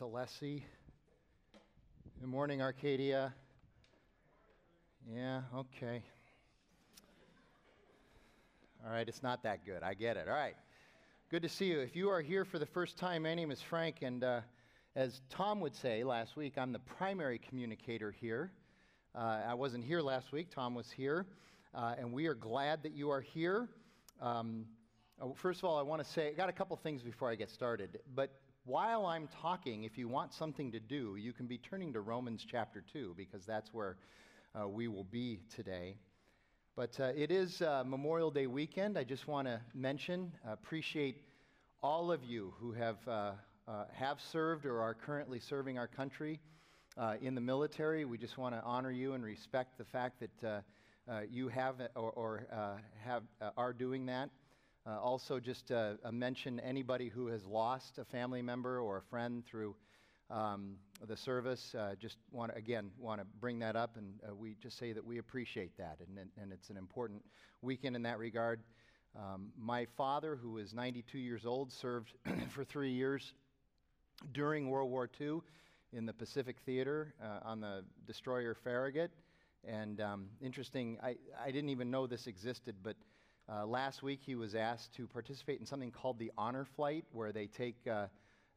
Alessi. Good morning, Arcadia. Yeah, okay. All right, it's not that good. I get it. All right. Good to see you. If you are here for the first time, my name is Frank, and uh, as Tom would say last week, I'm the primary communicator here. Uh, I wasn't here last week, Tom was here, uh, and we are glad that you are here. Um, uh, first of all, I want to say, I got a couple things before I get started, but while I'm talking, if you want something to do, you can be turning to Romans chapter 2 because that's where uh, we will be today. But uh, it is uh, Memorial Day weekend. I just want to mention, appreciate all of you who have, uh, uh, have served or are currently serving our country uh, in the military. We just want to honor you and respect the fact that you have or, or have, are doing that. Uh, also, just uh, mention anybody who has lost a family member or a friend through um, the service. Uh, just want to, again, want to bring that up, and uh, we just say that we appreciate that, and, and it's an important weekend in that regard. Um, my father, who is 92 years old, served for three years during World War II in the Pacific Theater uh, on the destroyer Farragut. And um, interesting, I, I didn't even know this existed, but uh, last week, he was asked to participate in something called the Honor Flight, where they take, uh,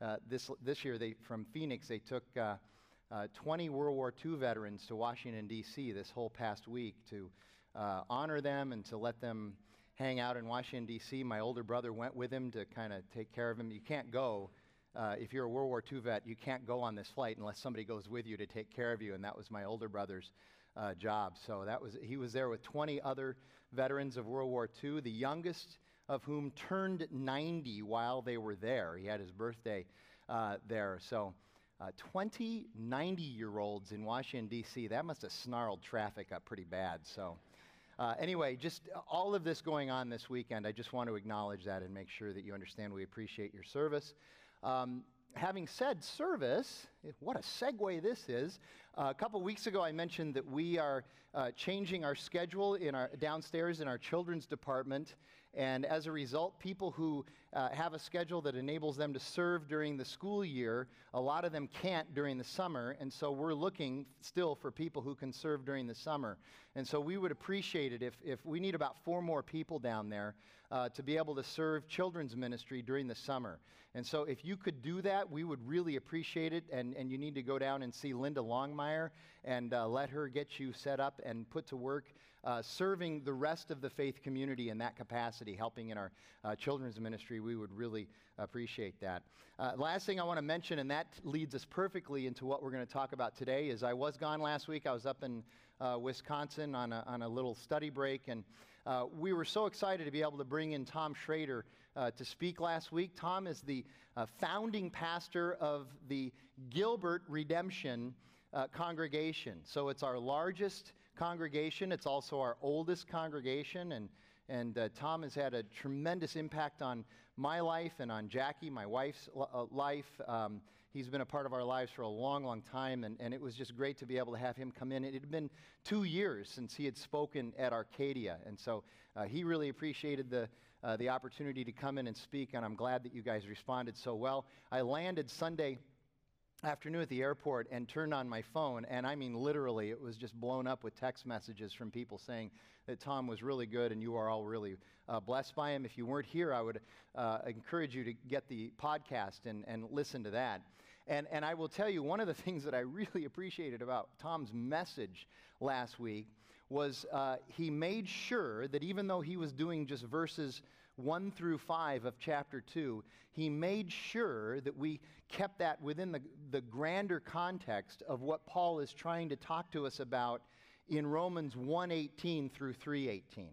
uh, this, this year, they, from Phoenix, they took uh, uh, 20 World War II veterans to Washington, D.C. this whole past week to uh, honor them and to let them hang out in Washington, D.C. My older brother went with him to kind of take care of him. You can't go. if you're a World War II vet, you can't go on this flight unless somebody goes with you to take care of you, and that was my older brother's uh, job. So that was, he was there with 20 other veterans of World War II, the youngest of whom turned 90 while they were there. He had his birthday uh, there. So uh, 20 90 year olds in Washington, D.C., that must have snarled traffic up pretty bad. So. Uh, anyway, just all of this going on this weekend, I just want to acknowledge that and make sure that you understand we appreciate your service. Um, having said service, what a segue this is. Uh, a couple weeks ago, I mentioned that we are uh, changing our schedule in our downstairs in our children's department, and as a result, people who uh, have a schedule that enables them to serve during the school year, a lot of them can't during the summer, and so we're looking still for people who can serve during the summer. And so we would appreciate it if, if we need about four more people down there uh, to be able to serve children's ministry during the summer. And so if you could do that, we would really appreciate it. And, and you need to go down and see Linda Longmire and uh, let her get you set up and put to work uh, serving the rest of the faith community in that capacity, helping in our uh, children's ministry. We would really appreciate that. Uh, last thing I want to mention, and that leads us perfectly into what we're going to talk about today, is I was gone last week. I was up in uh, Wisconsin on a, on a little study break, and uh, we were so excited to be able to bring in Tom Schrader to speak last week. Tom is the founding pastor of the Gilbert Redemption uh, congregation. So it's our largest congregation. It's also our oldest congregation. And, and uh, Tom has had a tremendous impact on my life and on Jackie, my wife's uh, life. Um, he's been a part of our lives for a long, long time. And, and it was just great to be able to have him come in. It had been two years since he had spoken at Arcadia. And so uh, he really appreciated the, uh, the opportunity to come in and speak. And I'm glad that you guys responded so well. I landed Sunday afternoon at the airport and turned on my phone, and I mean literally, it was just blown up with text messages from people saying that Tom was really good and you are all really uh, blessed by him. If you weren't here, I would uh, encourage you to get the podcast and, and listen to that. And, and I will tell you, one of the things that I really appreciated about Tom's message last week was uh, he made sure that even though he was doing just verses 1 through 5 of chapter 2, he made sure that we kept that within the, the grander context of what Paul is trying to talk to us about in Romans 1:18 through 3:18.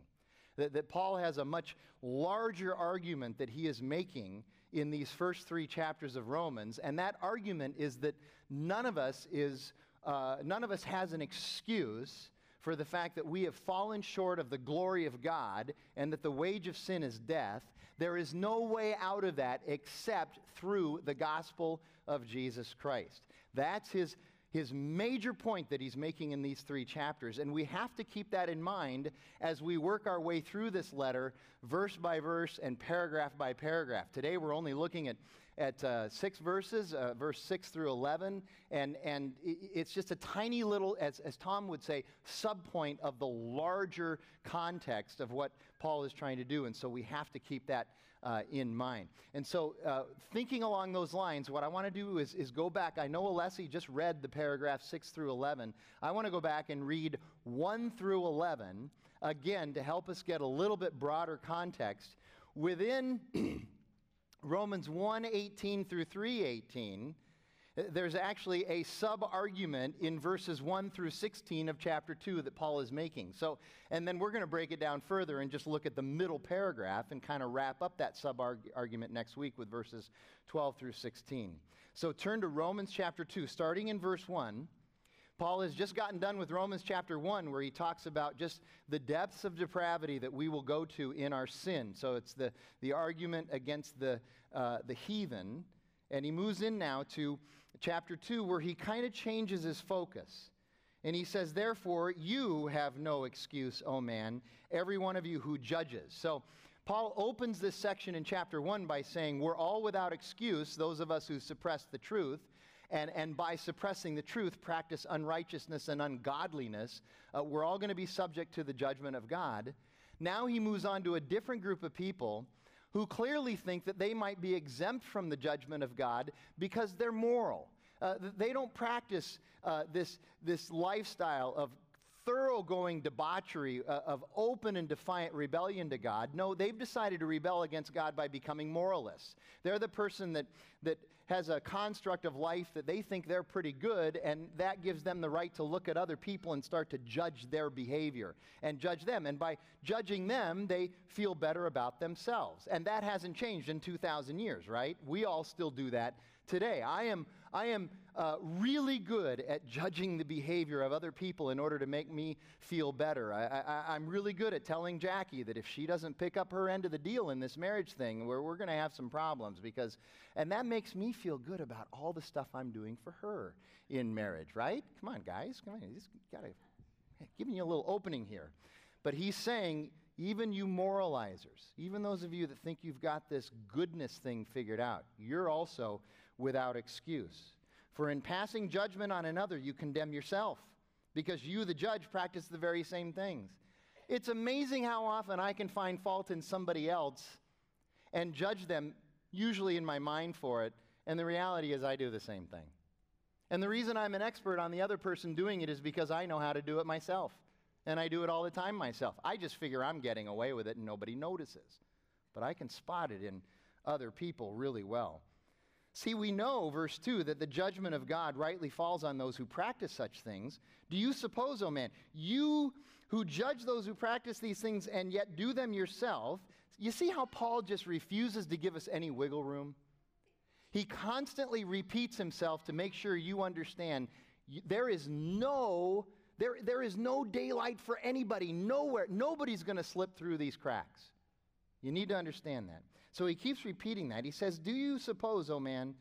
That, that, Paul has a much larger argument that he is making in these first three chapters of Romans, and that argument is that none of us is uh, none of us has an excuse for the fact that we have fallen short of the glory of God and that the wage of sin is death, there is no way out of that except through the gospel of Jesus Christ. That's his his major point that he's making in these three chapters. And we have to keep that in mind as we work our way through this letter, verse by verse and paragraph by paragraph. Today we're only looking at, at uh, six verses, uh, verse 6 through 11. And, and it's just a tiny little, as, as Tom would say, subpoint of the larger context of what Paul is trying to do. And so we have to keep that uh, in mind. And so, uh, thinking along those lines, what I want to do is, is go back. I know Alessi just read the paragraph 6 through 11. I want to go back and read 1 through 11 again to help us get a little bit broader context. Within Romans 1 18 through 3:18, uh, there's actually a sub argument in verses 1 through 16 of chapter 2 that Paul is making. So, and then we're going to break it down further and just look at the middle paragraph and kind of wrap up that sub argument next week with verses 12 through 16. So, turn to Romans chapter 2, starting in verse 1. Paul has just gotten done with Romans chapter 1, where he talks about just the depths of depravity that we will go to in our sin. So, it's the, the argument against the, uh, the heathen. And he moves in now to chapter 2, where he kind of changes his focus. And he says, Therefore, you have no excuse, O man, every one of you who judges. So, Paul opens this section in chapter 1 by saying, We're all without excuse, those of us who suppress the truth. And, and by suppressing the truth, practice unrighteousness and ungodliness. Uh, we're all going to be subject to the judgment of God. Now he moves on to a different group of people who clearly think that they might be exempt from the judgment of God because they're moral. Uh, they don't practice uh, this, this lifestyle of thoroughgoing debauchery, uh, of open and defiant rebellion to God. No, they've decided to rebel against God by becoming moralists. They're the person that, that has a construct of life that they think they're pretty good, and that gives them the right to look at other people and start to judge their behavior and judge them. And by judging them, they feel better about themselves. And that hasn't changed in 2,000 years, right? We all still do that today. I am, I am uh, really good at judging the behavior of other people in order to make me feel better. I, am really good at telling Jackie that if she doesn't pick up her end of the deal in this marriage thing, we're, we're going to have some problems because, and that makes me feel good about all the stuff I'm doing for her in marriage, right? Come on, guys. Come on. He's got to, giving you a little opening here. But he's saying, even you moralizers, even those of you that think you've got this goodness thing figured out, you're also without excuse. For in passing judgment on another, you condemn yourself, because you, the judge, practice the very same things. It's amazing how often I can find fault in somebody else and judge them, usually in my mind for it, and the reality is I do the same thing. And the reason I'm an expert on the other person doing it is because I know how to do it myself. And I do it all the time myself. I just figure I'm getting away with it and nobody notices. But I can spot it in other people really well. See, we know, verse 2, that the judgment of God rightly falls on those who practice such things. Do you suppose, O oh man, you who judge those who practice these things and yet do them yourself, you see how Paul just refuses to give us any wiggle room? He constantly repeats himself to make sure you understand there is no there, there is no daylight for anybody nowhere nobody's going to slip through these cracks you need to understand that so he keeps repeating that. He says, Do you suppose, O oh man,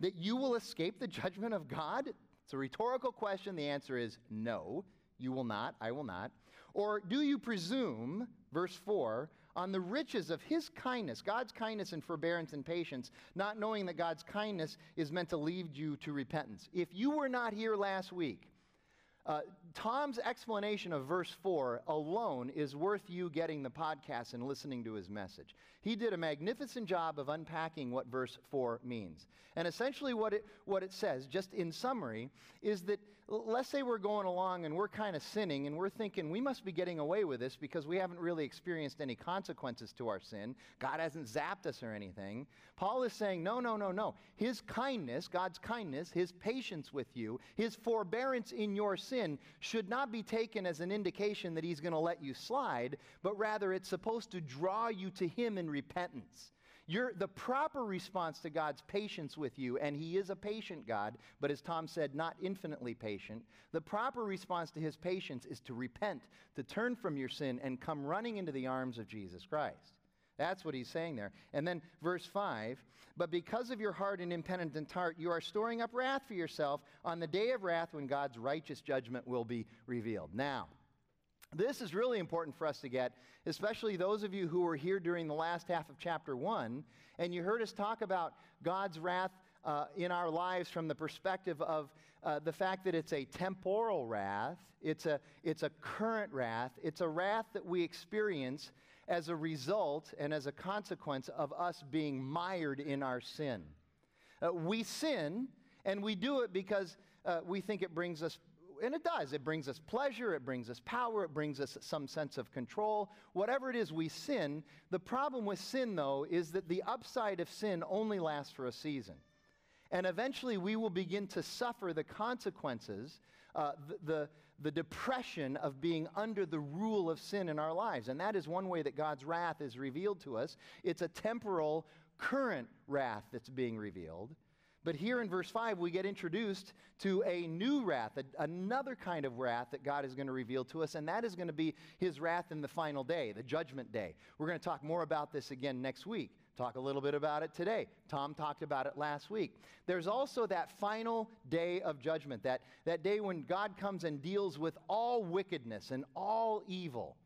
that you will escape the judgment of God? It's a rhetorical question. The answer is no, you will not. I will not. Or do you presume, verse 4, on the riches of his kindness, God's kindness and forbearance and patience, not knowing that God's kindness is meant to lead you to repentance? If you were not here last week, uh, Tom's explanation of verse 4 alone is worth you getting the podcast and listening to his message. He did a magnificent job of unpacking what verse 4 means. And essentially, what it, what it says, just in summary, is that let's say we're going along and we're kind of sinning and we're thinking we must be getting away with this because we haven't really experienced any consequences to our sin. God hasn't zapped us or anything. Paul is saying, no, no, no, no. His kindness, God's kindness, his patience with you, his forbearance in your sin should not be taken as an indication that he's going to let you slide, but rather it's supposed to draw you to him in repentance. You're, the proper response to God's patience with you, and He is a patient God, but as Tom said, not infinitely patient. The proper response to His patience is to repent, to turn from your sin, and come running into the arms of Jesus Christ. That's what he's saying there. And then verse 5 But because of your hard and impenitent heart, you are storing up wrath for yourself on the day of wrath when God's righteous judgment will be revealed. Now, this is really important for us to get, especially those of you who were here during the last half of chapter 1, and you heard us talk about God's wrath uh, in our lives from the perspective of uh, the fact that it's a temporal wrath, it's a, it's a current wrath, it's a wrath that we experience as a result and as a consequence of us being mired in our sin. Uh, we sin, and we do it because uh, we think it brings us and it does. It brings us pleasure, it brings us power, it brings us some sense of control. Whatever it is we sin, the problem with sin, though, is that the upside of sin only lasts for a season. And eventually we will begin to suffer the consequences, uh, the, the, the depression of being under the rule of sin in our lives. And that is one way that God's wrath is revealed to us. It's a temporal, current wrath that's being revealed. But here in verse 5, we get introduced to a new wrath, a, another kind of wrath that God is going to reveal to us, and that is going to be his wrath in the final day, the judgment day. We're going to talk more about this again next week. Talk a little bit about it today. Tom talked about it last week. There's also that final day of judgment, that, that day when God comes and deals with all wickedness and all evil.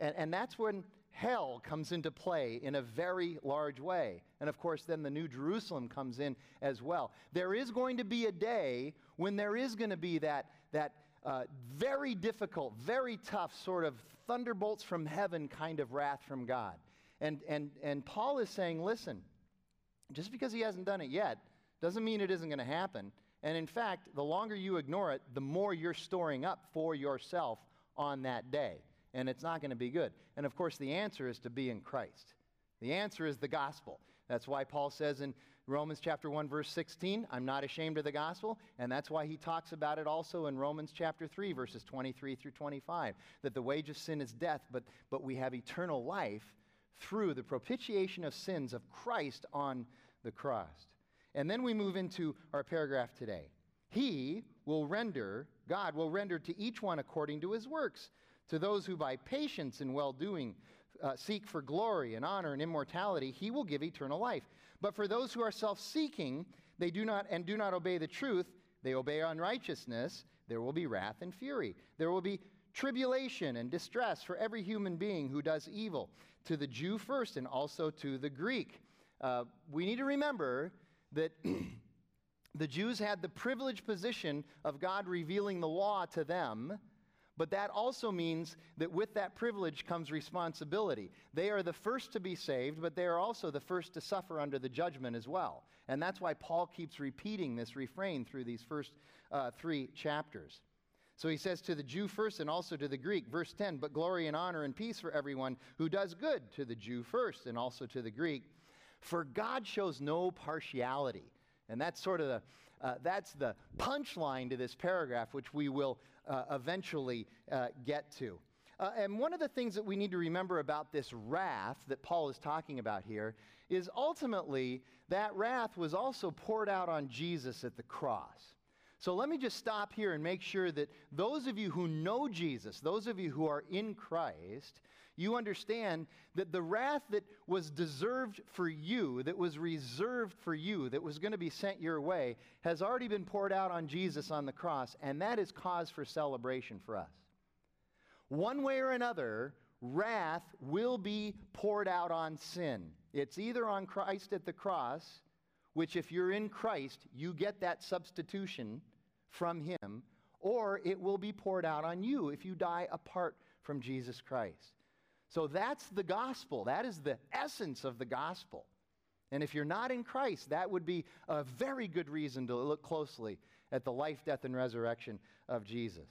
And, and that's when hell comes into play in a very large way. And of course, then the New Jerusalem comes in as well. There is going to be a day when there is going to be that, that uh, very difficult, very tough sort of thunderbolts from heaven kind of wrath from God. And, and, and Paul is saying, listen, just because he hasn't done it yet doesn't mean it isn't going to happen. And in fact, the longer you ignore it, the more you're storing up for yourself on that day. And it's not going to be good. And of course, the answer is to be in Christ. The answer is the gospel. That's why Paul says in Romans chapter 1 verse 16, I'm not ashamed of the gospel, and that's why he talks about it also in Romans chapter 3 verses 23 through 25, that the wage of sin is death, but but we have eternal life through the propitiation of sins of Christ on the cross. And then we move into our paragraph today. He will render, God will render to each one according to his works. To those who by patience and well doing uh, seek for glory and honor and immortality, he will give eternal life. But for those who are self seeking, they do not and do not obey the truth, they obey unrighteousness, there will be wrath and fury. There will be tribulation and distress for every human being who does evil to the Jew first and also to the Greek. Uh, we need to remember that the Jews had the privileged position of God revealing the law to them, but that also means that with that privilege comes responsibility. They are the first to be saved, but they are also the first to suffer under the judgment as well. And that's why Paul keeps repeating this refrain through these first uh, three chapters. So he says to the Jew first and also to the Greek. Verse 10 But glory and honor and peace for everyone who does good, to the Jew first and also to the Greek. For God shows no partiality. And that's sort of the, uh, that's the punchline to this paragraph, which we will uh, eventually uh, get to. Uh, and one of the things that we need to remember about this wrath that Paul is talking about here is ultimately that wrath was also poured out on Jesus at the cross. So let me just stop here and make sure that those of you who know Jesus, those of you who are in Christ, you understand that the wrath that was deserved for you, that was reserved for you, that was going to be sent your way, has already been poured out on Jesus on the cross, and that is cause for celebration for us. One way or another, wrath will be poured out on sin. It's either on Christ at the cross which, if you're in Christ, you get that substitution from Him, or it will be poured out on you if you die apart from Jesus Christ. So that's the gospel. That is the essence of the gospel. And if you're not in Christ, that would be a very good reason to look closely at the life, death, and resurrection of Jesus.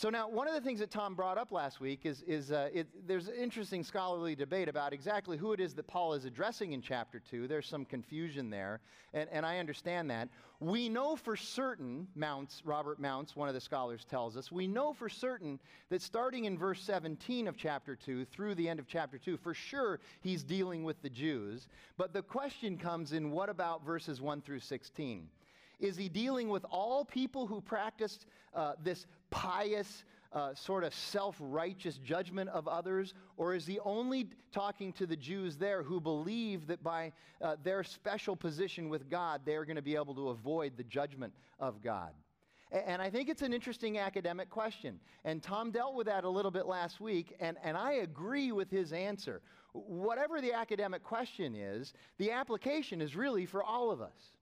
So now, one of the things that Tom brought up last week is, is uh, it, there's an interesting scholarly debate about exactly who it is that Paul is addressing in chapter 2. There's some confusion there, and, and I understand that. We know for certain, Mounce, Robert Mounce, one of the scholars tells us, we know for certain that starting in verse 17 of chapter 2 through the end of chapter 2, for sure he's dealing with the Jews. But the question comes in what about verses 1 through 16? Is he dealing with all people who practiced uh, this pious uh, sort of self righteous judgment of others? Or is he only talking to the Jews there who believe that by uh, their special position with God, they're going to be able to avoid the judgment of God? And I think it's an interesting academic question. And Tom dealt with that a little bit last week, and, and I agree with his answer. Whatever the academic question is, the application is really for all of us.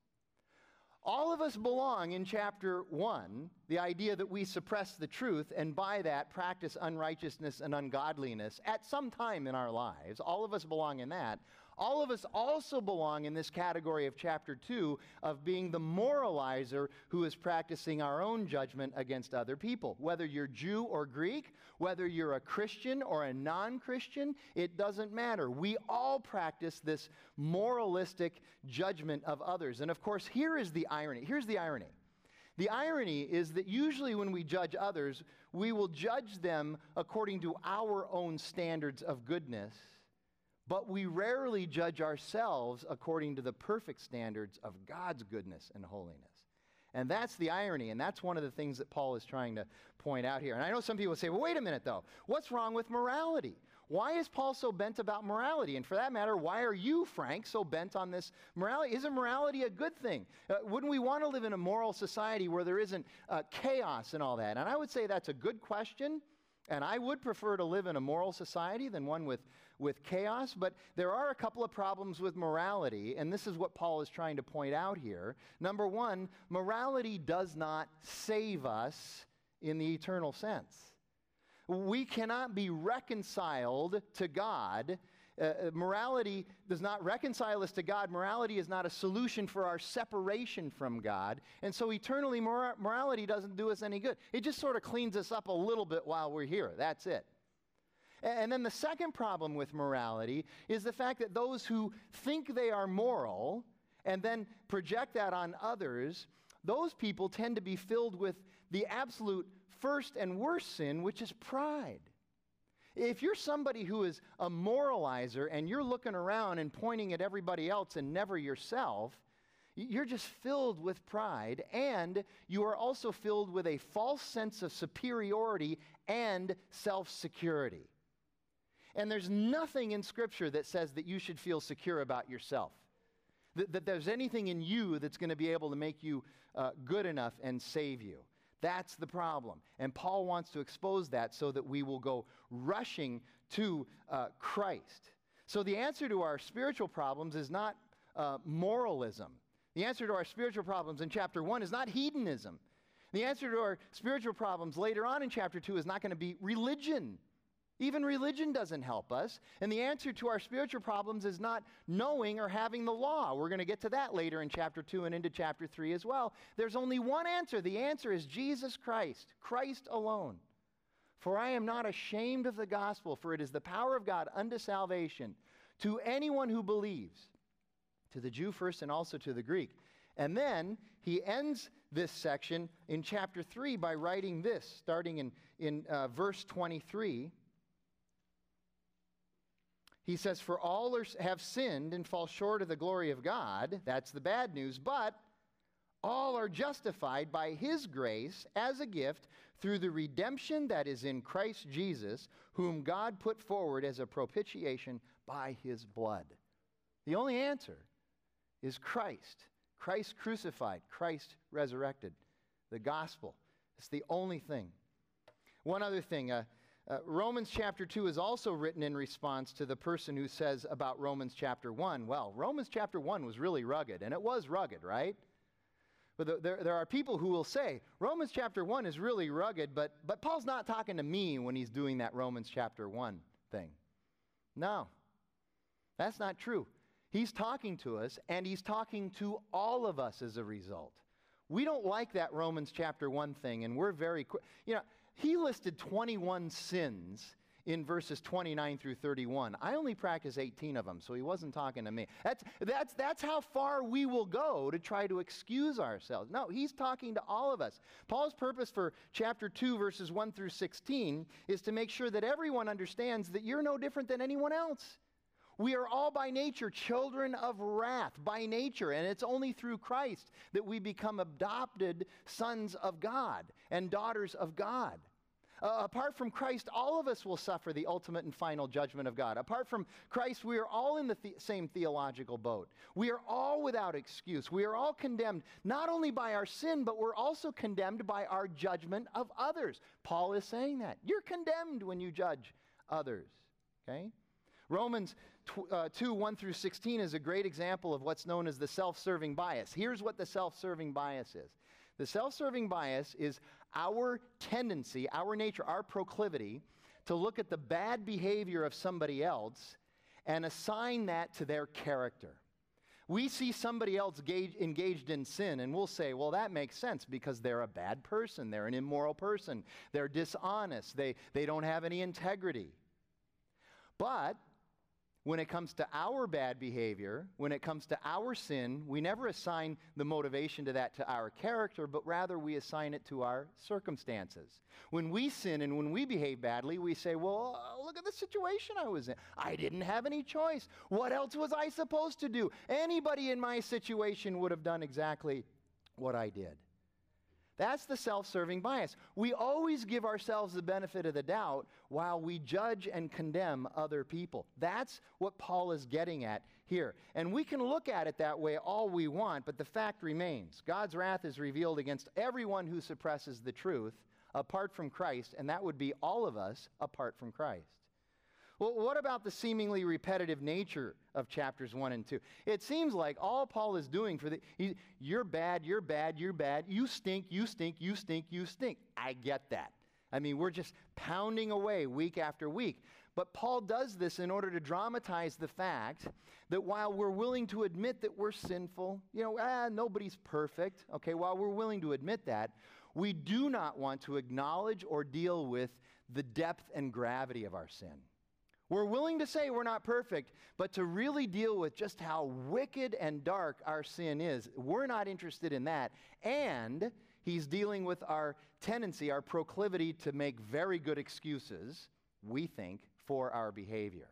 All of us belong in chapter 1, the idea that we suppress the truth and by that practice unrighteousness and ungodliness at some time in our lives. All of us belong in that. All of us also belong in this category of chapter 2 of being the moralizer who is practicing our own judgment against other people. Whether you're Jew or Greek, whether you're a Christian or a non Christian, it doesn't matter. We all practice this moralistic judgment of others. And of course, here is the irony. Here's the irony. The irony is that usually when we judge others, we will judge them according to our own standards of goodness but we rarely judge ourselves according to the perfect standards of God's goodness and holiness. And that's the irony, and that's one of the things that Paul is trying to point out here. And I know some people say, well, wait a minute, though. What's wrong with morality? Why is Paul so bent about morality? And for that matter, why are you, Frank, so bent on this morality? Isn't morality a good thing? Uh, wouldn't we want to live in a moral society where there isn't uh, chaos and all that? And I would say that's a good question. And I would prefer to live in a moral society than one with with chaos, but there are a couple of problems with morality, and this is what Paul is trying to point out here. Number one, morality does not save us in the eternal sense. We cannot be reconciled to God. Uh, uh morality does not reconcile us to God. Morality is not a solution for our separation from God. And so, eternally, mor- morality doesn't do us any good. It just sort of cleans us up a little bit while we're here. That's it. And then the second problem with morality is the fact that those who think they are moral and then project that on others, those people tend to be filled with the absolute first and worst sin, which is pride. If you're somebody who is a moralizer and you're looking around and pointing at everybody else and never yourself, you're just filled with pride, and you are also filled with a false sense of superiority and self security. And there's nothing in Scripture that says that you should feel secure about yourself, that, there's anything in you that's going to be able to make you uh, good enough and save you. That's the problem. And Paul wants to expose that so that we will go rushing to uh, Christ. So the answer to our spiritual problems is not uh, moralism. The answer to our spiritual problems in chapter 1 is not hedonism. The answer to our spiritual problems later on in chapter 2 is not going to be religion. Even religion doesn't help us. And the answer to our spiritual problems is not knowing or having the law. We're going to get to that later in chapter 2 and into chapter 3 as well. There's only one answer. The answer is Jesus Christ, Christ alone. For I am not ashamed of the gospel, for it is the power of God unto salvation to anyone who believes, to the Jew first and also to the Greek. And then he ends this section in chapter 3 by writing this, starting in, in uh, verse 23. He says, For all have sinned and fall short of the glory of God. That's the bad news. But all are justified by his grace as a gift through the redemption that is in Christ Jesus, whom God put forward as a propitiation by his blood. The only answer is Christ. Christ crucified, Christ resurrected. The gospel. It's the only thing. One other thing. Uh, uh, Romans chapter 2 is also written in response to the person who says about Romans chapter 1, well, Romans chapter 1 was really rugged, and it was rugged, right? But the, there, there are people who will say, Romans chapter 1 is really rugged, but, but Paul's not talking to me when he's doing that Romans chapter 1 thing. No, that's not true. He's talking to us, and he's talking to all of us as a result. We don't like that Romans chapter 1 thing, and we're very quick. You know, he listed 21 sins in verses 29 through 31. I only practice 18 of them, so he wasn't talking to me. That's, that's, that's how far we will go to try to excuse ourselves. No, he's talking to all of us. Paul's purpose for chapter 2, verses 1 through 16, is to make sure that everyone understands that you're no different than anyone else. We are all by nature children of wrath, by nature, and it's only through Christ that we become adopted sons of God and daughters of God. Uh, apart from Christ, all of us will suffer the ultimate and final judgment of God. Apart from Christ, we are all in the, same theological boat. We are all without excuse. We are all condemned not only by our sin, but we're also condemned by our judgment of others. Paul is saying that. You're condemned when you judge others. Okay? Romans tw- uh, 2 1 through 16 is a great example of what's known as the self serving bias. Here's what the self serving bias is the self serving bias is our tendency, our nature, our proclivity to look at the bad behavior of somebody else and assign that to their character. We see somebody else gauge, engaged in sin, and we'll say, well, that makes sense because they're a bad person. They're an immoral person. They're dishonest. They, they don't have any integrity. But when it comes to our bad behavior, when it comes to our sin, we never assign the motivation to that to our character, but rather we assign it to our circumstances. When we sin and when we behave badly, we say, Well, uh, look at the situation I was in. I didn't have any choice. What else was I supposed to do? Anybody in my situation would have done exactly what I did. That's the self serving bias. We always give ourselves the benefit of the doubt while we judge and condemn other people. That's what Paul is getting at here. And we can look at it that way all we want, but the fact remains God's wrath is revealed against everyone who suppresses the truth apart from Christ, and that would be all of us apart from Christ. Well, what about the seemingly repetitive nature of chapters 1 and 2? It seems like all Paul is doing for the he, you're bad, you're bad, you're bad, you stink, you stink, you stink, you stink. I get that. I mean, we're just pounding away week after week. But Paul does this in order to dramatize the fact that while we're willing to admit that we're sinful, you know, ah, nobody's perfect, okay, while we're willing to admit that, we do not want to acknowledge or deal with the depth and gravity of our sin. We're willing to say we're not perfect, but to really deal with just how wicked and dark our sin is, we're not interested in that. And he's dealing with our tendency, our proclivity to make very good excuses, we think, for our behavior.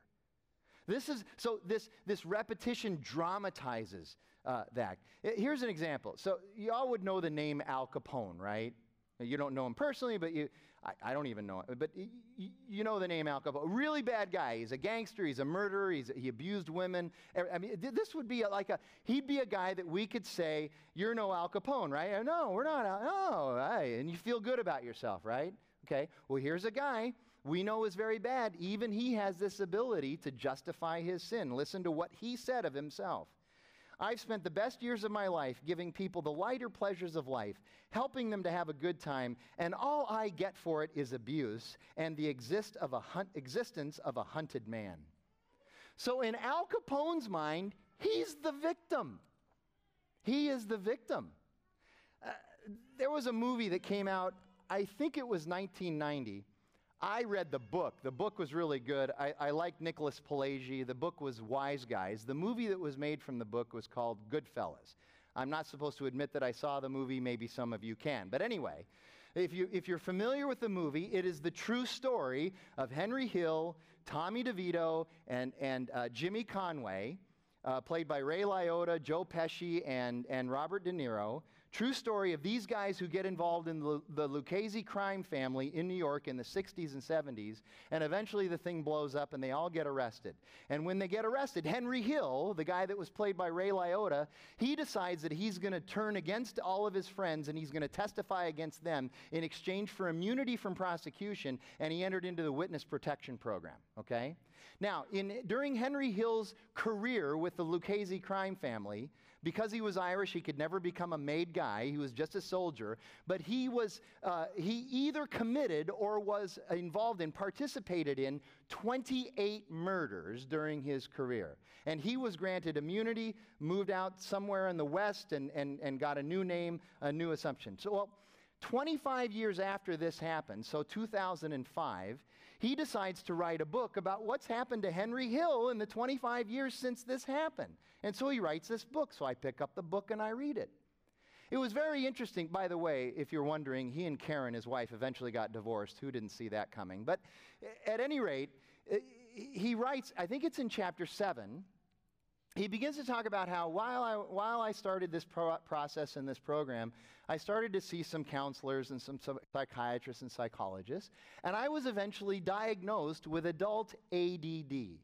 This is so this this repetition dramatizes uh, that. Here's an example. So y'all would know the name Al Capone, right? You don't know him personally, but you I, I don't even know it, but y- y- you know the name Al Capone. Really bad guy. He's a gangster. He's a murderer. He's, he abused women. I mean, this would be like a, he'd be a guy that we could say, you're no Al Capone, right? Uh, no, we're not. No, right. and you feel good about yourself, right? Okay, well, here's a guy we know is very bad. Even he has this ability to justify his sin. Listen to what he said of himself. I've spent the best years of my life giving people the lighter pleasures of life, helping them to have a good time, and all I get for it is abuse and the exist of hunt, existence of a hunted man. So, in Al Capone's mind, he's the victim. He is the victim. Uh, there was a movie that came out, I think it was 1990 I read the book. The book was really good. I, I like Nicholas Pileggi. The book was Wise Guys. The movie that was made from the book was called Goodfellas. I'm not supposed to admit that I saw the movie. Maybe some of you can. But anyway, if, you, if you're familiar with the movie, it is the true story of Henry Hill, Tommy DeVito, and, and uh, Jimmy Conway, uh, played by Ray Liotta, Joe Pesci, and, and Robert De Niro. True story of these guys who get involved in the, the Lucchese crime family in New York in the 60s and 70s, and eventually the thing blows up and they all get arrested. And when they get arrested, Henry Hill, the guy that was played by Ray Liotta, he decides that he's going to turn against all of his friends and he's going to testify against them in exchange for immunity from prosecution, and he entered into the witness protection program, okay? Now, in, during Henry Hill's career with the Lucchese crime family, because he was Irish, he could never become a made guy. He was just a soldier. But he was, uh, he either committed or was involved in, participated in 28 murders during his career. And he was granted immunity, moved out somewhere in the West, and, and, and got a new name, a new assumption. So, well, 25 years after this happened, so 2005, he decides to write a book about what's happened to Henry Hill in the 25 years since this happened. And so he writes this book. So I pick up the book and I read it. It was very interesting, by the way, if you're wondering, he and Karen, his wife, eventually got divorced. Who didn't see that coming? But at any rate, uh, he writes, I think it's in chapter 7, he begins to talk about how while I, while I started this pro- process and this program, I started to see some counselors and some psychiatrists and psychologists, and I was eventually diagnosed with adult ADD,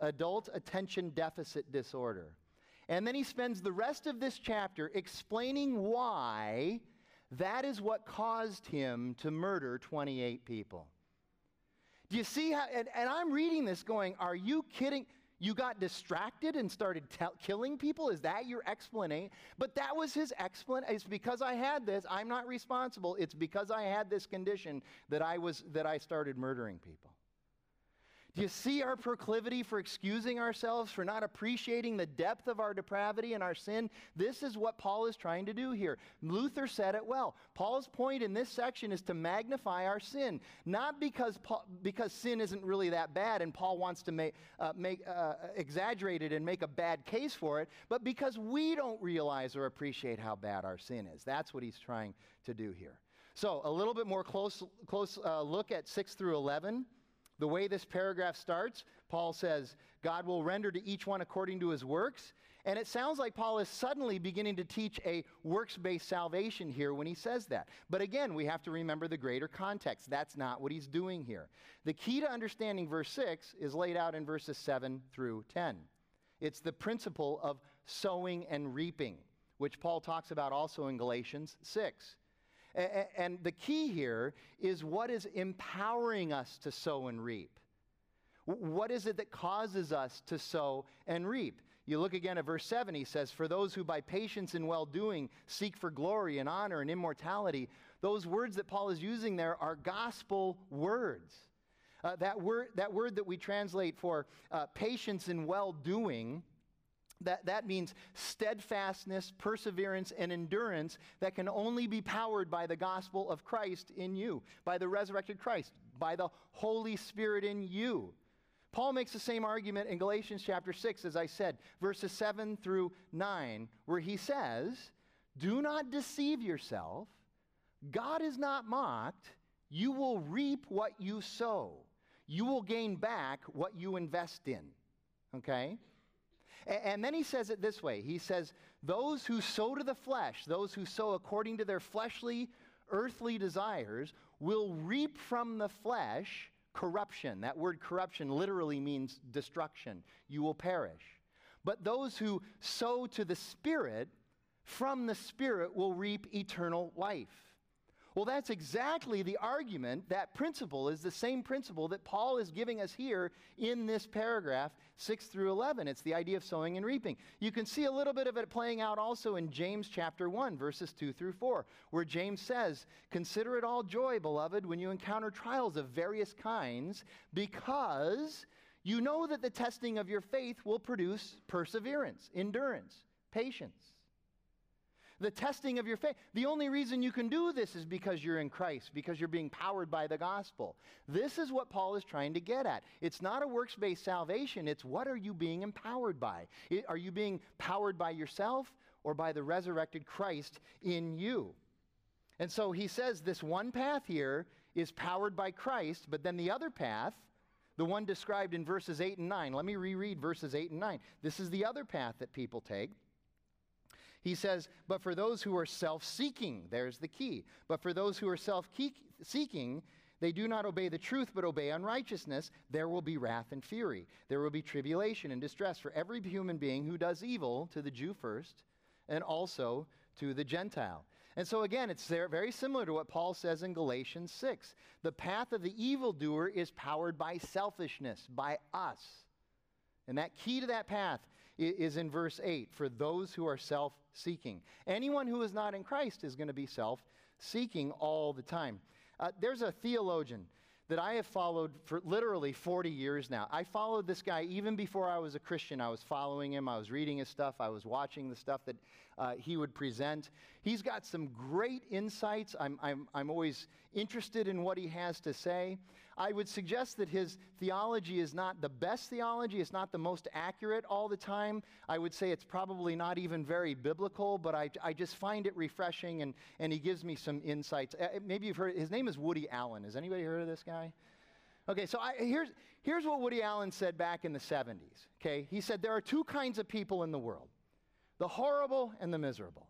adult attention deficit disorder. And then he spends the rest of this chapter explaining why that is what caused him to murder 28 people. Do you see how? And, and I'm reading this going, Are you kidding? You got distracted and started killing people? Is that your explanation? But that was his explanation. It's because I had this. I'm not responsible. It's because I had this condition that I was that I started murdering people. Do you see our proclivity for excusing ourselves, for not appreciating the depth of our depravity and our sin? This is what Paul is trying to do here. Luther said it well. Paul's point in this section is to magnify our sin, not because, Paul, because sin isn't really that bad and Paul wants to make, uh, make uh, exaggerate it and make a bad case for it, but because we don't realize or appreciate how bad our sin is. That's what he's trying to do here. So, a little bit more close, close uh, look at 6 through 11. The way this paragraph starts, Paul says, God will render to each one according to his works. And it sounds like Paul is suddenly beginning to teach a works based salvation here when he says that. But again, we have to remember the greater context. That's not what he's doing here. The key to understanding verse 6 is laid out in verses 7 through 10. It's the principle of sowing and reaping, which Paul talks about also in Galatians 6. And the key here is what is empowering us to sow and reap? What is it that causes us to sow and reap? You look again at verse 7, he says, For those who by patience and well doing seek for glory and honor and immortality, those words that Paul is using there are gospel words. Uh, that, word, that word that we translate for uh, patience and well doing that, that means steadfastness, perseverance, and endurance that can only be powered by the gospel of Christ in you, by the resurrected Christ, by the Holy Spirit in you. Paul makes the same argument in Galatians chapter 6, as I said, verses 7 through 9, where he says, Do not deceive yourself. God is not mocked. You will reap what you sow, you will gain back what you invest in. Okay? And then he says it this way He says, Those who sow to the flesh, those who sow according to their fleshly, earthly desires, will reap from the flesh corruption. That word corruption literally means destruction. You will perish. But those who sow to the Spirit, from the Spirit will reap eternal life. Well, that's exactly the argument. That principle is the same principle that Paul is giving us here in this paragraph, 6 through 11. It's the idea of sowing and reaping. You can see a little bit of it playing out also in James chapter 1, verses 2 through 4, where James says, Consider it all joy, beloved, when you encounter trials of various kinds, because you know that the testing of your faith will produce perseverance, endurance, patience the testing of your faith. The only reason you can do this is because you're in Christ, because you're being powered by the gospel. This is what Paul is trying to get at. It's not a works based salvation, it's what are you being empowered by? Are you being powered by yourself or by the resurrected Christ in you? And so he says this one path here is powered by Christ, but then the other path, the one described in verses 8 and 9, let me reread verses 8 and 9. This is the other path that people take. He says, But for those who are self seeking, there's the key. But for those who are self seeking, they do not obey the truth, but obey unrighteousness, there will be wrath and fury. There will be tribulation and distress for every human being who does evil, to the Jew first, and also to the Gentile. And so, again, it's very similar to what Paul says in Galatians 6. The path of the evildoer is powered by selfishness, by us. And that key to that path is in verse 8 for those who are self seeking. Anyone who is not in Christ is going to be self seeking all the time. Uh, there's a theologian that I have followed for literally 40 years now. I followed this guy even before I was a Christian. I was following him, I was reading his stuff, I was watching the stuff that uh, he would present. He's got some great insights. I'm, I'm, I'm always interested in what he has to say. I would suggest that his theology is not the best theology, it's not the most accurate all the time. I would say it's probably not even very biblical, but I, I just find it refreshing and, and he gives me some insights. Uh, maybe you've heard, his name is Woody Allen. Has anybody heard of this guy? Okay, so I, here's, here's what Woody Allen said back in the 70s. Okay, he said there are two kinds of people in the world the horrible and the miserable.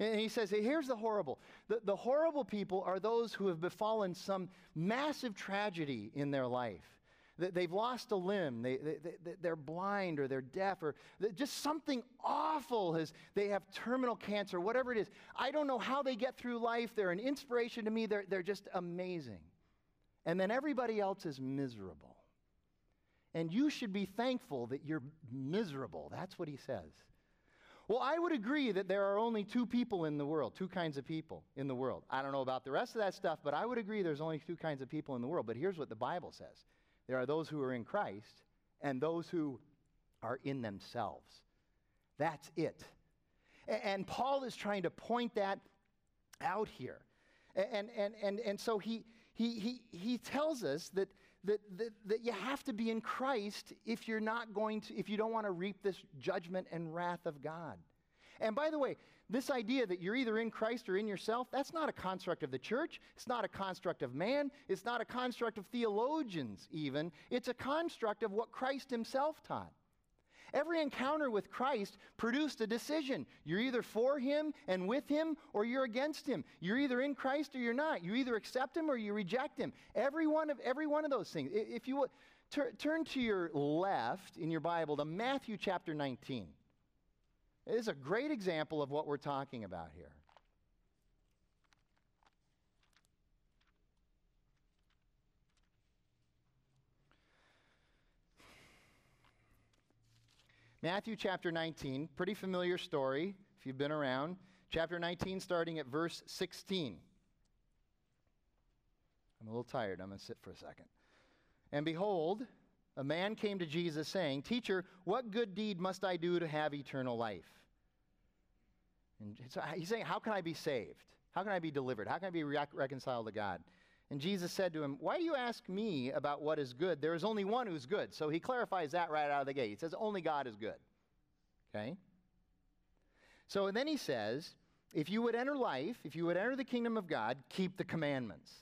And he says, hey, here's the horrible. The, the horrible people are those who have befallen some massive tragedy in their life. They've lost a limb, they, they, they're blind or they're deaf, or just something awful has, they have terminal cancer, whatever it is. I don't know how they get through life. They're an inspiration to me. They're, they're just amazing. And then everybody else is miserable. And you should be thankful that you're miserable. That's what he says. Well, I would agree that there are only two people in the world, two kinds of people in the world. I don't know about the rest of that stuff, but I would agree there's only two kinds of people in the world. But here's what the Bible says there are those who are in Christ and those who are in themselves. That's it. And Paul is trying to point that out here. And, and, and, and so he, he, he, he tells us that, that, that, that you have to be in Christ if you're not going to, if you don't want to reap this judgment and wrath of God. And by the way, this idea that you're either in Christ or in yourself, that's not a construct of the church. It's not a construct of man. It's not a construct of theologians, even. It's a construct of what Christ himself taught. Every encounter with Christ produced a decision. You're either for him and with him or you're against him. You're either in Christ or you're not. You either accept him or you reject him. Every one of, every one of those things. If you would, tur- turn to your left in your Bible to Matthew chapter 19. It is a great example of what we're talking about here. Matthew chapter 19, pretty familiar story if you've been around. Chapter 19, starting at verse 16. I'm a little tired. I'm going to sit for a second. And behold, a man came to Jesus saying, Teacher, what good deed must I do to have eternal life? And he's saying, How can I be saved? How can I be delivered? How can I be re- reconciled to God? And Jesus said to him, Why do you ask me about what is good? There is only one who's good. So he clarifies that right out of the gate. He says, Only God is good. Okay? So and then he says, If you would enter life, if you would enter the kingdom of God, keep the commandments.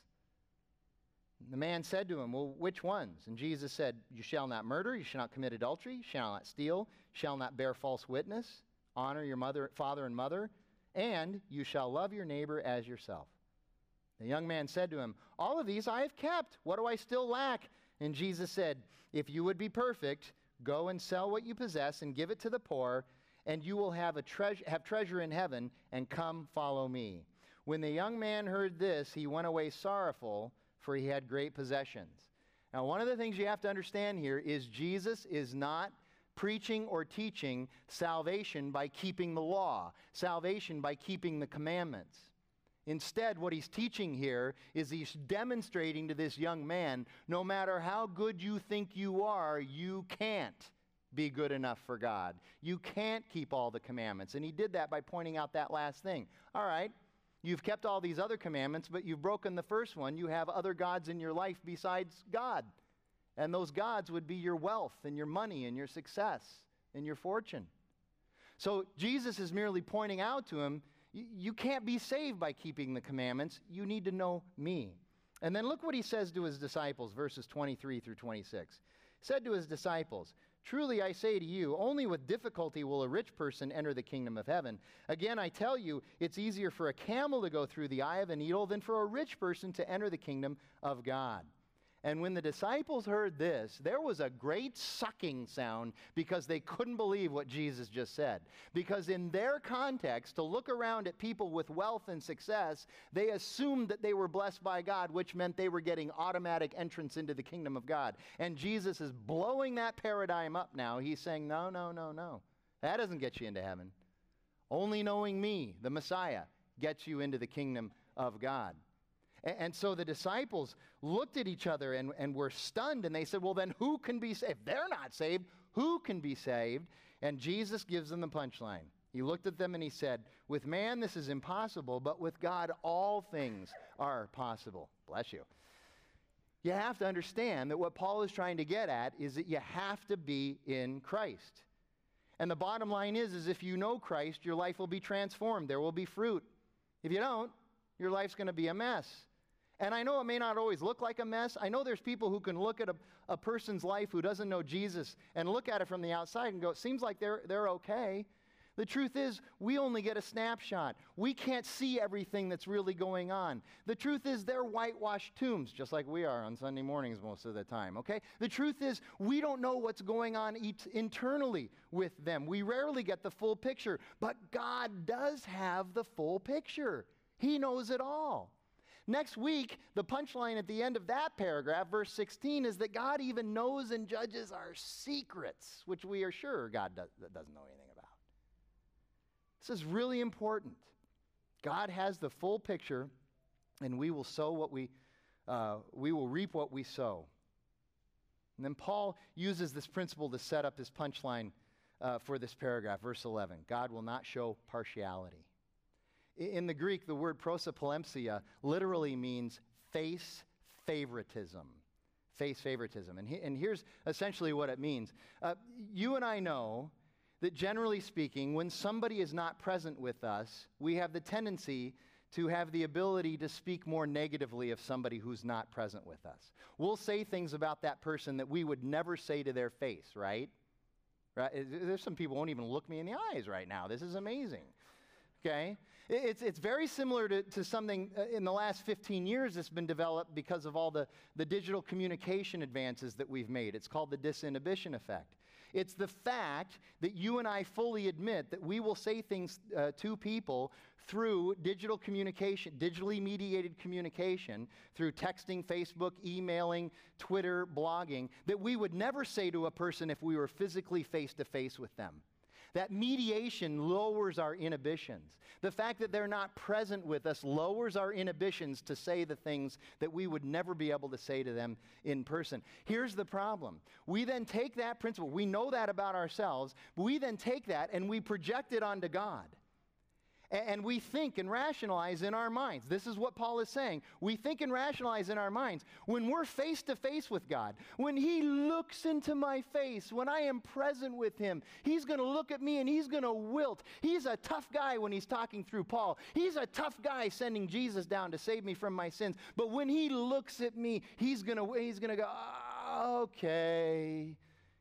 The man said to him, Well, which ones? And Jesus said, You shall not murder, you shall not commit adultery, you shall not steal, shall not bear false witness, honor your mother, father and mother, and you shall love your neighbor as yourself. The young man said to him, All of these I have kept. What do I still lack? And Jesus said, If you would be perfect, go and sell what you possess and give it to the poor, and you will have, a treasure, have treasure in heaven, and come follow me. When the young man heard this, he went away sorrowful, for he had great possessions. Now, one of the things you have to understand here is Jesus is not preaching or teaching salvation by keeping the law, salvation by keeping the commandments. Instead, what he's teaching here is he's demonstrating to this young man no matter how good you think you are, you can't be good enough for God. You can't keep all the commandments. And he did that by pointing out that last thing. All right, you've kept all these other commandments, but you've broken the first one. You have other gods in your life besides God. And those gods would be your wealth and your money and your success and your fortune. So Jesus is merely pointing out to him you can't be saved by keeping the commandments. You need to know me. And then look what he says to his disciples, verses 23 through 26. He said to his disciples, Truly I say to you, only with difficulty will a rich person enter the kingdom of heaven. Again, I tell you, it's easier for a camel to go through the eye of a needle than for a rich person to enter the kingdom of God. And when the disciples heard this, there was a great sucking sound because they couldn't believe what Jesus just said. Because in their context, to look around at people with wealth and success, they assumed that they were blessed by God, which meant they were getting automatic entrance into the kingdom of God. And Jesus is blowing that paradigm up now. He's saying, No, no, no, no. That doesn't get you into heaven. Only knowing me, the Messiah, gets you into the kingdom of God. And, so the disciples looked at each other and, and were stunned, and they said, Well, then who can be saved? If they're not saved, who can be saved? And Jesus gives them the punchline. He looked at them and he said, With man this is impossible, but with God all things are possible. Bless you. You have to understand that what Paul is trying to get at is that you have to be in Christ. And the bottom line is, is if you know Christ, your life will be transformed. There will be fruit. If you don't, your life's going to be a mess. And I know it may not always look like a mess. I know there's people who can look at a, a person's life who doesn't know Jesus and look at it from the outside and go, it seems like they're, they're okay. The truth is, we only get a snapshot. We can't see everything that's really going on. The truth is, they're whitewashed tombs, just like we are on Sunday mornings most of the time, okay? The truth is, we don't know what's going on internally with them. We rarely get the full picture, but God does have the full picture. He knows it all. Next week, the punchline at the end of that paragraph, verse 16, is that God even knows and judges our secrets, which we are sure God does, doesn't know anything about. This is really important. God has the full picture, and we will sow what we, uh, we will reap what we sow. And then Paul uses this principle to set up his punchline uh, for this paragraph, verse 11. God will not show partiality. In the Greek, the word prosopolempsia literally means face favoritism. Face favoritism. And, he, and here's essentially what it means. Uh, you and I know that generally speaking, when somebody is not present with us, we have the tendency to have the ability to speak more negatively of somebody who's not present with us. We'll say things about that person that we would never say to their face, right? right? There's some people won't even look me in the eyes right now. This is amazing. Okay? It's, it's very similar to, to something uh, in the last 15 years that's been developed because of all the, the digital communication advances that we've made. It's called the disinhibition effect. It's the fact that you and I fully admit that we will say things uh, to people through digital communication, digitally mediated communication, through texting, Facebook, emailing, Twitter, blogging, that we would never say to a person if we were physically face to face with them. That mediation lowers our inhibitions. The fact that they're not present with us lowers our inhibitions to say the things that we would never be able to say to them in person. Here's the problem. We then take that principle, we know that about ourselves, but we then take that and we project it onto God. And we think and rationalize in our minds. This is what Paul is saying. We think and rationalize in our minds. When we're face to face with God, when He looks into my face, when I am present with Him, He's going to look at me and He's going to wilt. He's a tough guy when He's talking through Paul. He's a tough guy sending Jesus down to save me from my sins. But when He looks at me, He's going to he's going to go, oh, okay.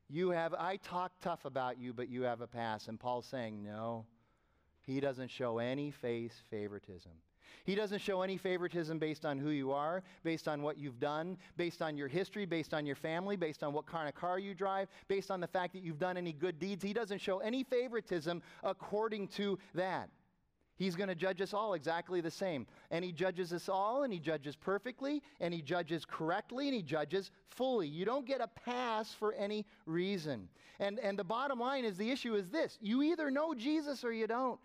You have, I talk tough about you, but you have a pass. And Paul's saying, no. He doesn't show any face favoritism. He doesn't show any favoritism based on who you are, based on what you've done, based on your history, based on your family, based on what kind of car you drive, based on the fact that you've done any good deeds. He doesn't show any favoritism according to that. He's going to judge us all exactly the same. And he judges us all, and he judges perfectly, and he judges correctly, and he judges fully. You don't get a pass for any reason. And, and the bottom line is the issue is this you either know Jesus or you don't.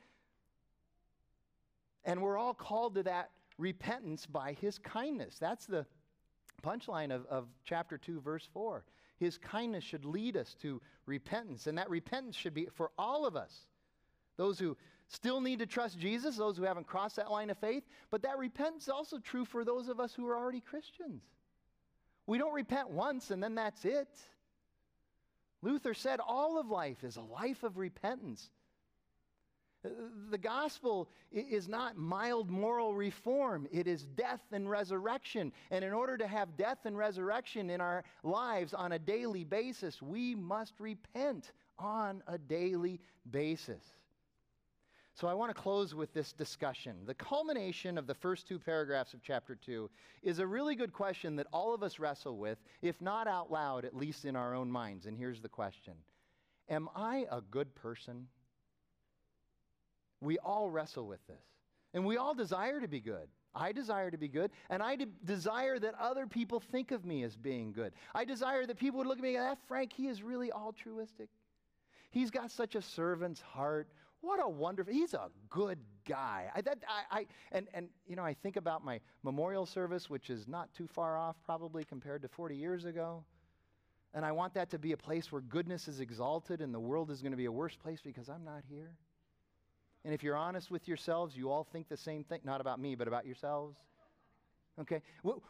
And we're all called to that repentance by his kindness. That's the punchline of, of chapter 2, verse 4. His kindness should lead us to repentance, and that repentance should be for all of us. Those who still need to trust Jesus, those who haven't crossed that line of faith, but that repentance is also true for those of us who are already Christians. We don't repent once and then that's it. Luther said all of life is a life of repentance. The gospel is not mild moral reform, it is death and resurrection. And in order to have death and resurrection in our lives on a daily basis, we must repent on a daily basis. So I want to close with this discussion. The culmination of the first two paragraphs of chapter 2 is a really good question that all of us wrestle with, if not out loud, at least in our own minds. And here's the question Am I a good person? We all wrestle with this. And we all desire to be good. I desire to be good, and I de- desire that other people think of me as being good. I desire that people would look at me and go, that Frank, he is really altruistic. He's got such a servant's heart. What a wonderful, he's a good guy. I, that, I, I, and, and, you know, I think about my memorial service, which is not too far off probably compared to 40 years ago. And I want that to be a place where goodness is exalted and the world is going to be a worse place because I'm not here. And if you're honest with yourselves, you all think the same thing. Not about me, but about yourselves. Okay?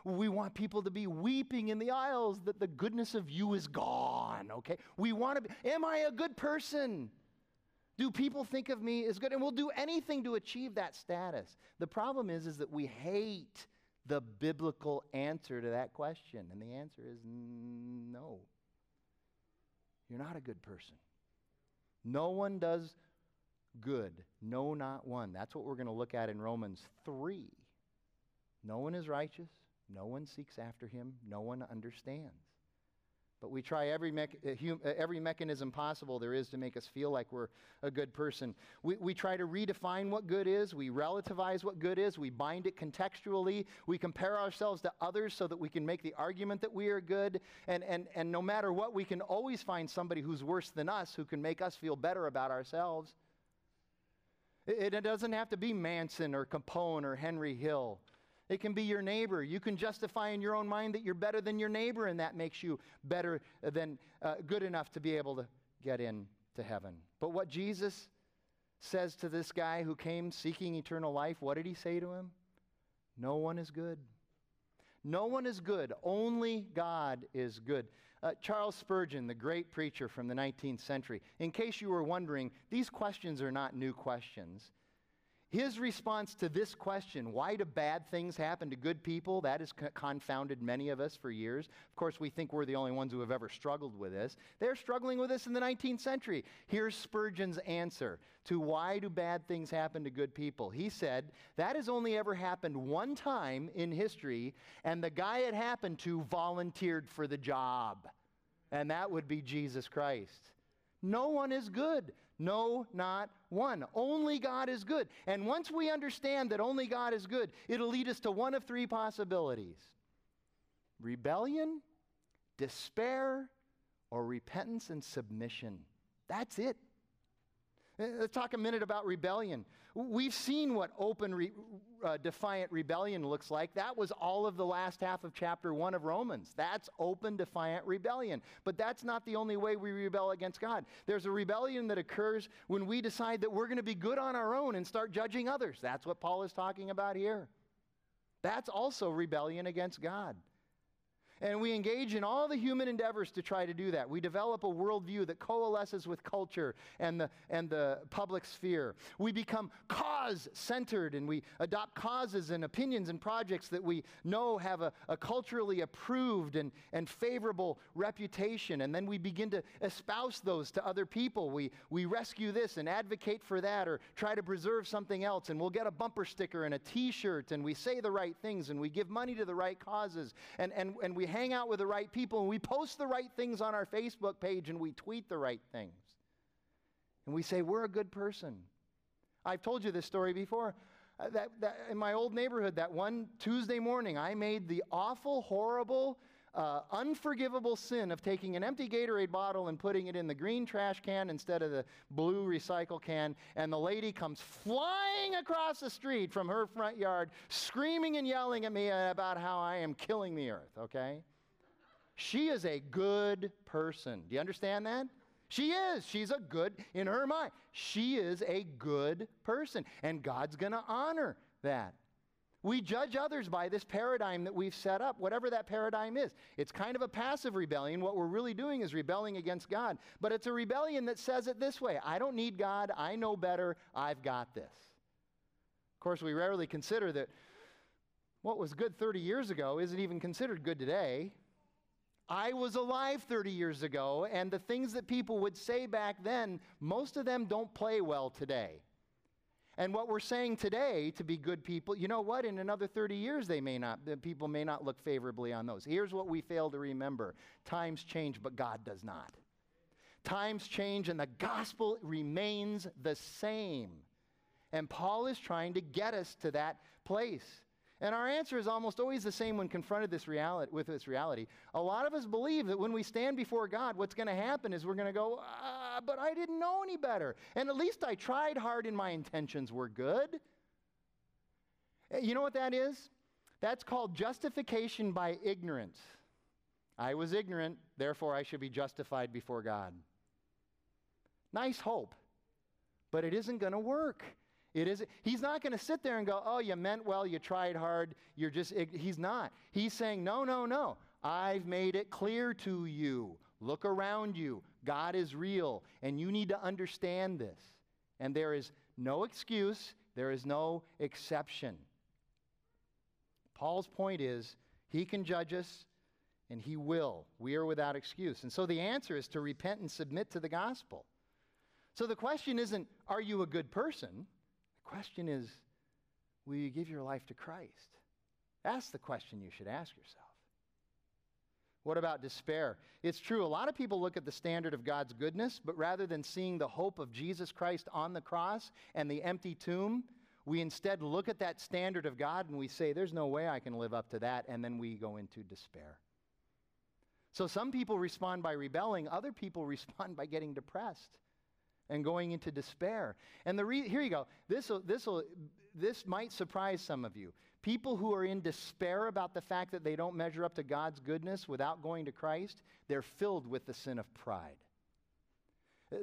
We want people to be weeping in the aisles that the goodness of you is gone. Okay? We want to be, am I a good person? Do people think of me as good? And we'll do anything to achieve that status. The problem is, is that we hate the biblical answer to that question? And the answer is no. You're not a good person. No one does good. No, not one. That's what we're going to look at in Romans 3. No one is righteous. No one seeks after him. No one understands. But we try every, uh, uh, every mechanism possible there is to make us feel like we're a good person. We, we try to redefine what good is. We relativize what good is. We bind it contextually. We compare ourselves to others so that we can make the argument that we are good. And, and, and no matter what, we can always find somebody who's worse than us who can make us feel better about ourselves. It, doesn't have to be Manson or Capone or Henry Hill. It can be your neighbor. You can justify in your own mind that you're better than your neighbor, and that makes you better than uh, good enough to be able to get into heaven. But what Jesus says to this guy who came seeking eternal life, what did he say to him? No one is good. No one is good. Only God is good. Uh, Charles Spurgeon, the great preacher from the 19th century, in case you were wondering, these questions are not new questions. His response to this question, why do bad things happen to good people? That has confounded many of us for years. Of course, we think we're the only ones who have ever struggled with this. They're struggling with this in the 19th century. Here's Spurgeon's answer to why do bad things happen to good people. He said, that has only ever happened one time in history, and the guy it happened to volunteered for the job. And that would be Jesus Christ. No one is good. No, not one. Only God is good. And once we understand that only God is good, it'll lead us to one of three possibilities rebellion, despair, or repentance and submission. That's it. Uh, let's talk a minute about rebellion. We've seen what open, re, uh, defiant rebellion looks like. That was all of the last half of chapter 1 of Romans. That's open, defiant rebellion. But that's not the only way we rebel against God. There's a rebellion that occurs when we decide that we're going to be good on our own and start judging others. That's what Paul is talking about here. That's also rebellion against God. And we engage in all the human endeavors to try to do that. We develop a worldview that coalesces with culture and the, and the public sphere. We become cause centered and we adopt causes and opinions and projects that we know have a, a culturally approved and, and favorable reputation. And then we begin to espouse those to other people. We, we rescue this and advocate for that or try to preserve something else. And we'll get a bumper sticker and a t shirt and we say the right things and we give money to the right causes. And, and, and we hang out with the right people and we post the right things on our Facebook page and we tweet the right things. And we say, we're a good person. I've told you this story before. Uh, that, that in my old neighborhood, that one Tuesday morning, I made the awful, horrible, uh, unforgivable sin of taking an empty Gatorade bottle and putting it in the green trash can instead of the blue recycle can. And the lady comes flying across the street from her front yard, screaming and yelling at me about how I am killing the earth, okay? She is a good person. Do you understand that? She is. She's a good, in her mind, she is a good person. And God's going to honor that. We judge others by this paradigm that we've set up, whatever that paradigm is. It's kind of a passive rebellion. What we're really doing is rebelling against God. But it's a rebellion that says it this way I don't need God. I know better. I've got this. Of course, we rarely consider that what was good 30 years ago isn't even considered good today. I was alive 30 years ago, and the things that people would say back then, most of them don't play well today. And what we're saying today to be good people, you know what? In another 30 years, they may not, the people may not look favorably on those. Here's what we fail to remember times change, but God does not. Times change, and the gospel remains the same. And Paul is trying to get us to that place. And our answer is almost always the same when confronted this reality, with this reality. A lot of us believe that when we stand before God, what's going to happen is we're going to go, ah, but I didn't know any better. And at least I tried hard and my intentions were good. Eh, you know what that is? That's called justification by ignorance. I was ignorant, therefore I should be justified before God. Nice hope, but it isn't going to work. It is, he's not going to sit there and go, oh, you meant well, you tried hard, you're just, he's not. He's saying, no, no, no. I've made it clear to you. Look around you. God is real, and you need to understand this. And there is no excuse, there is no exception. Paul's point is he can judge us, and he will. We are without excuse. And so the answer is to repent and submit to the gospel. So the question isn't, are you a good person? Question is, will you give your life to Christ? That's the question you should ask yourself. What about despair? It's true, a lot of people look at the standard of God's goodness, but rather than seeing the hope of Jesus Christ on the cross and the empty tomb, we instead look at that standard of God and we say, There's no way I can live up to that, and then we go into despair. So some people respond by rebelling, other people respond by getting depressed and going into despair. And the re- here you go. This this this might surprise some of you. People who are in despair about the fact that they don't measure up to God's goodness without going to Christ, they're filled with the sin of pride.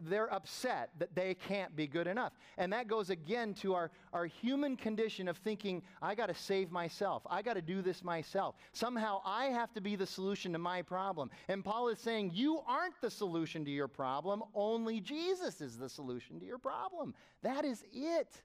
They're upset that they can't be good enough. And that goes again to our, our human condition of thinking, I got to save myself. I got to do this myself. Somehow I have to be the solution to my problem. And Paul is saying, You aren't the solution to your problem. Only Jesus is the solution to your problem. That is it.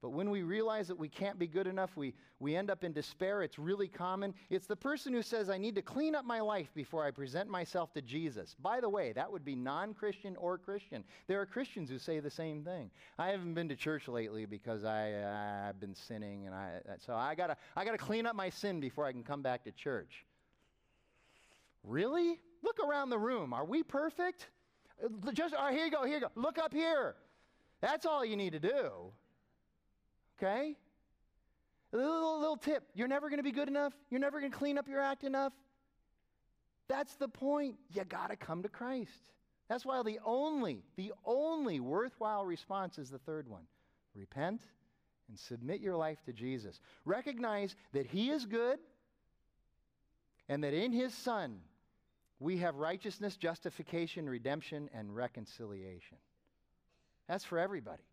But when we realize that we can't be good enough, we, we end up in despair. It's really common. It's the person who says, I need to clean up my life before I present myself to Jesus. By the way, that would be non Christian or Christian. There are Christians who say the same thing. I haven't been to church lately because I, uh, I've been sinning, and I, so I got to I gotta clean up my sin before I can come back to church. Really? Look around the room. Are we perfect? Uh, just, all right, here you go, here you go. Look up here. That's all you need to do. Okay? A little, little tip you're never going to be good enough, you're never going to clean up your act enough. That's the point. You got to come to Christ. That's why the only, the only worthwhile response is the third one repent and submit your life to Jesus. Recognize that He is good and that in His Son we have righteousness, justification, redemption, and reconciliation. That's for everybody.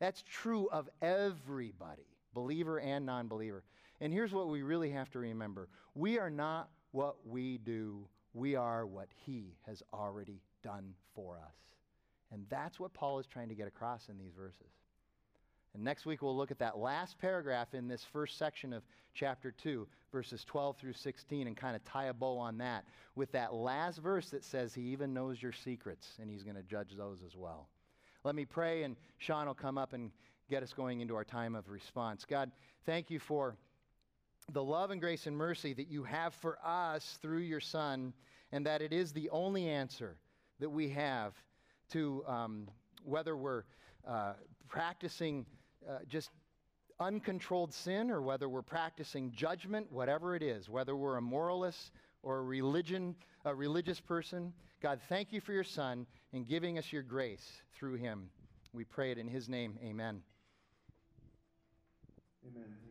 That's true of everybody, believer and non believer. And here's what we really have to remember we are not what we do, we are what He has already done for us. And that's what Paul is trying to get across in these verses. And next week we'll look at that last paragraph in this first section of chapter 2, verses 12 through 16, and kind of tie a bow on that with that last verse that says he even knows your secrets and he's going to judge those as well. Let me pray, and Sean will come up and get us going into our time of response. God, thank you for the love and grace and mercy that you have for us through your Son, and that it is the only answer that we have to um, whether we're uh, practicing uh, just uncontrolled sin or whether we're practicing judgment, whatever it is, whether we're a moralist or a religion, a religious person. God, thank you for your Son and giving us your grace through him. We pray it in his name. Amen. Amen.